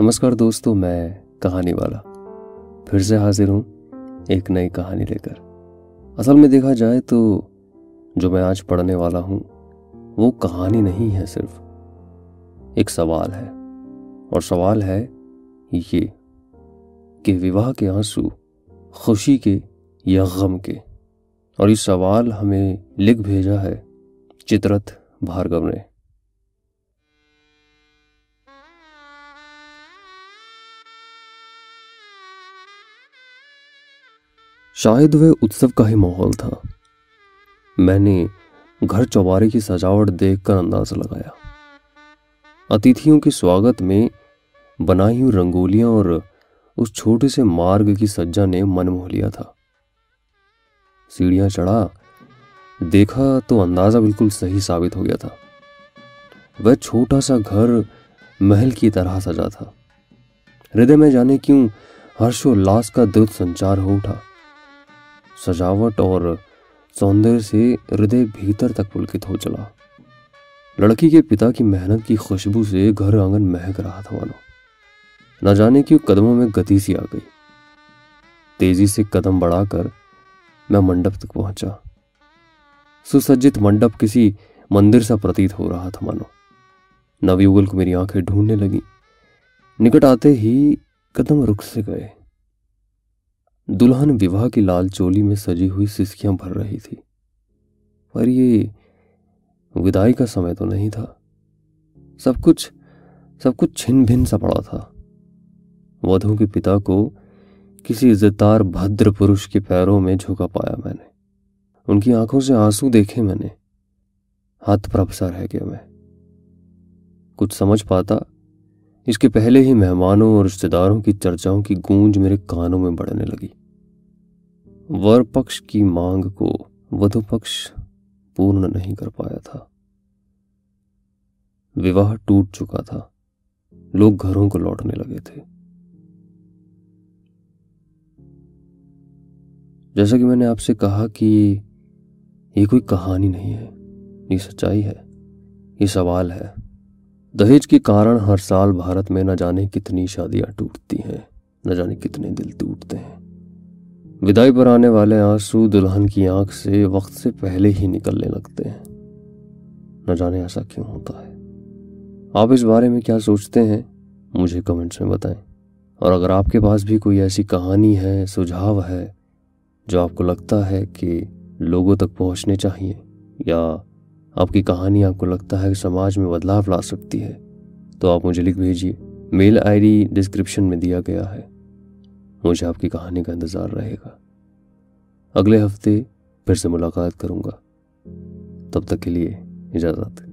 नमस्कार दोस्तों, मैं कहानी वाला। फिर से हाजिर हूँ एक नई कहानी लेकर। असल में देखा जाए तो जो मैं आज पढ़ने वाला हूँ, वो कहानी नहीं है सिर्फ़। एक सवाल है, और सवाल है ये कि विवाह के आँसू खुशी के या गम के? और ये सवाल हमें लिख भेजा है चित्रत भार्गव ने। शायद वह उत्सव का ही माहौल था। मैंने घर चौबारे की सजावट देखकर अंदाज़ा लगाया। अतिथियों के स्वागत में बनाई हुई रंगोलियाँ और उस छोटे से मार्ग की सज्जा ने मन मोह लिया था। सीढ़ियाँ चढ़ा, देखा तो अंदाज़ा बिल्कुल सही साबित हो गया था। वह छोटा सा घर महल की तरह सजा था। हृदय में जाने क्यों हर्षोल्लास का दुध संचार हो उठा। सजावट और सौंदर्य से हृदय भीतर तक पुलकित हो चला। लड़की के पिता की मेहनत की खुशबू से घर आँगन महक रहा था मानो। न जाने क्यों कदमों में गति सी आ गई। तेज़ी से कदम बढ़ाकर मैं मंडप तक पहुँचा। सुसज्जित मंडप किसी मंदिर सा प्रतीत हो रहा था मानो। नवयुगल को मेरी आँखें ढूँढने लगी। निकट आते ही कदम रुक से गए। दुल्हन विवाह की लाल चोली में सजी हुई सिसकियाँ भर रही थी। पर ये विदाई का समय तो नहीं था। सब कुछ सब कुछ छिन भिन सा पड़ा था। वधु के पिता को किसी इज्जतदार भद्र पुरुष के पैरों में झुका पाया मैंने। उनकी आँखों से आँसू देखे मैंने। हाथ प्रभसा रह गया मैं। कुछ समझ पाता, इसके पहले ही मेहमानों और रिश्तेदारों की चर्चाओं की गूंज मेरे कानों में बढ़ने लगी। वर पक्ष की मांग को वधु पक्ष पूर्ण नहीं कर पाया था। विवाह टूट चुका था। लोग घरों को लौटने लगे थे। जैसा कि मैंने आपसे कहा कि ये कोई कहानी नहीं है, ये सच्चाई है, ये सवाल है। दहेज के कारण हर साल भारत में न जाने कितनी शादियाँ टूटती हैं, न जाने कितने दिल टूटते हैं। विदाई पर आने वाले आँसू दुल्हन की आँख से वक्त से पहले ही निकलने लगते हैं। न जाने ऐसा क्यों होता है। आप इस बारे में क्या सोचते हैं, मुझे कमेंट्स में बताएँ। और अगर आपके पास भी कोई ऐसी कहानी है, सुझाव है, जो आपको लगता है कि लोगों तक पहुँचने चाहिए, या आपकी कहानी आपको लगता है कि समाज में बदलाव ला सकती है तो आप मुझे लिख भेजिए। मेल आईडी डिस्क्रिप्शन में दिया गया है। मुझे आपकी कहानी का इंतज़ार रहेगा। अगले हफ़्ते फिर से मुलाकात करूँगा। तब तक के लिए इजाज़त।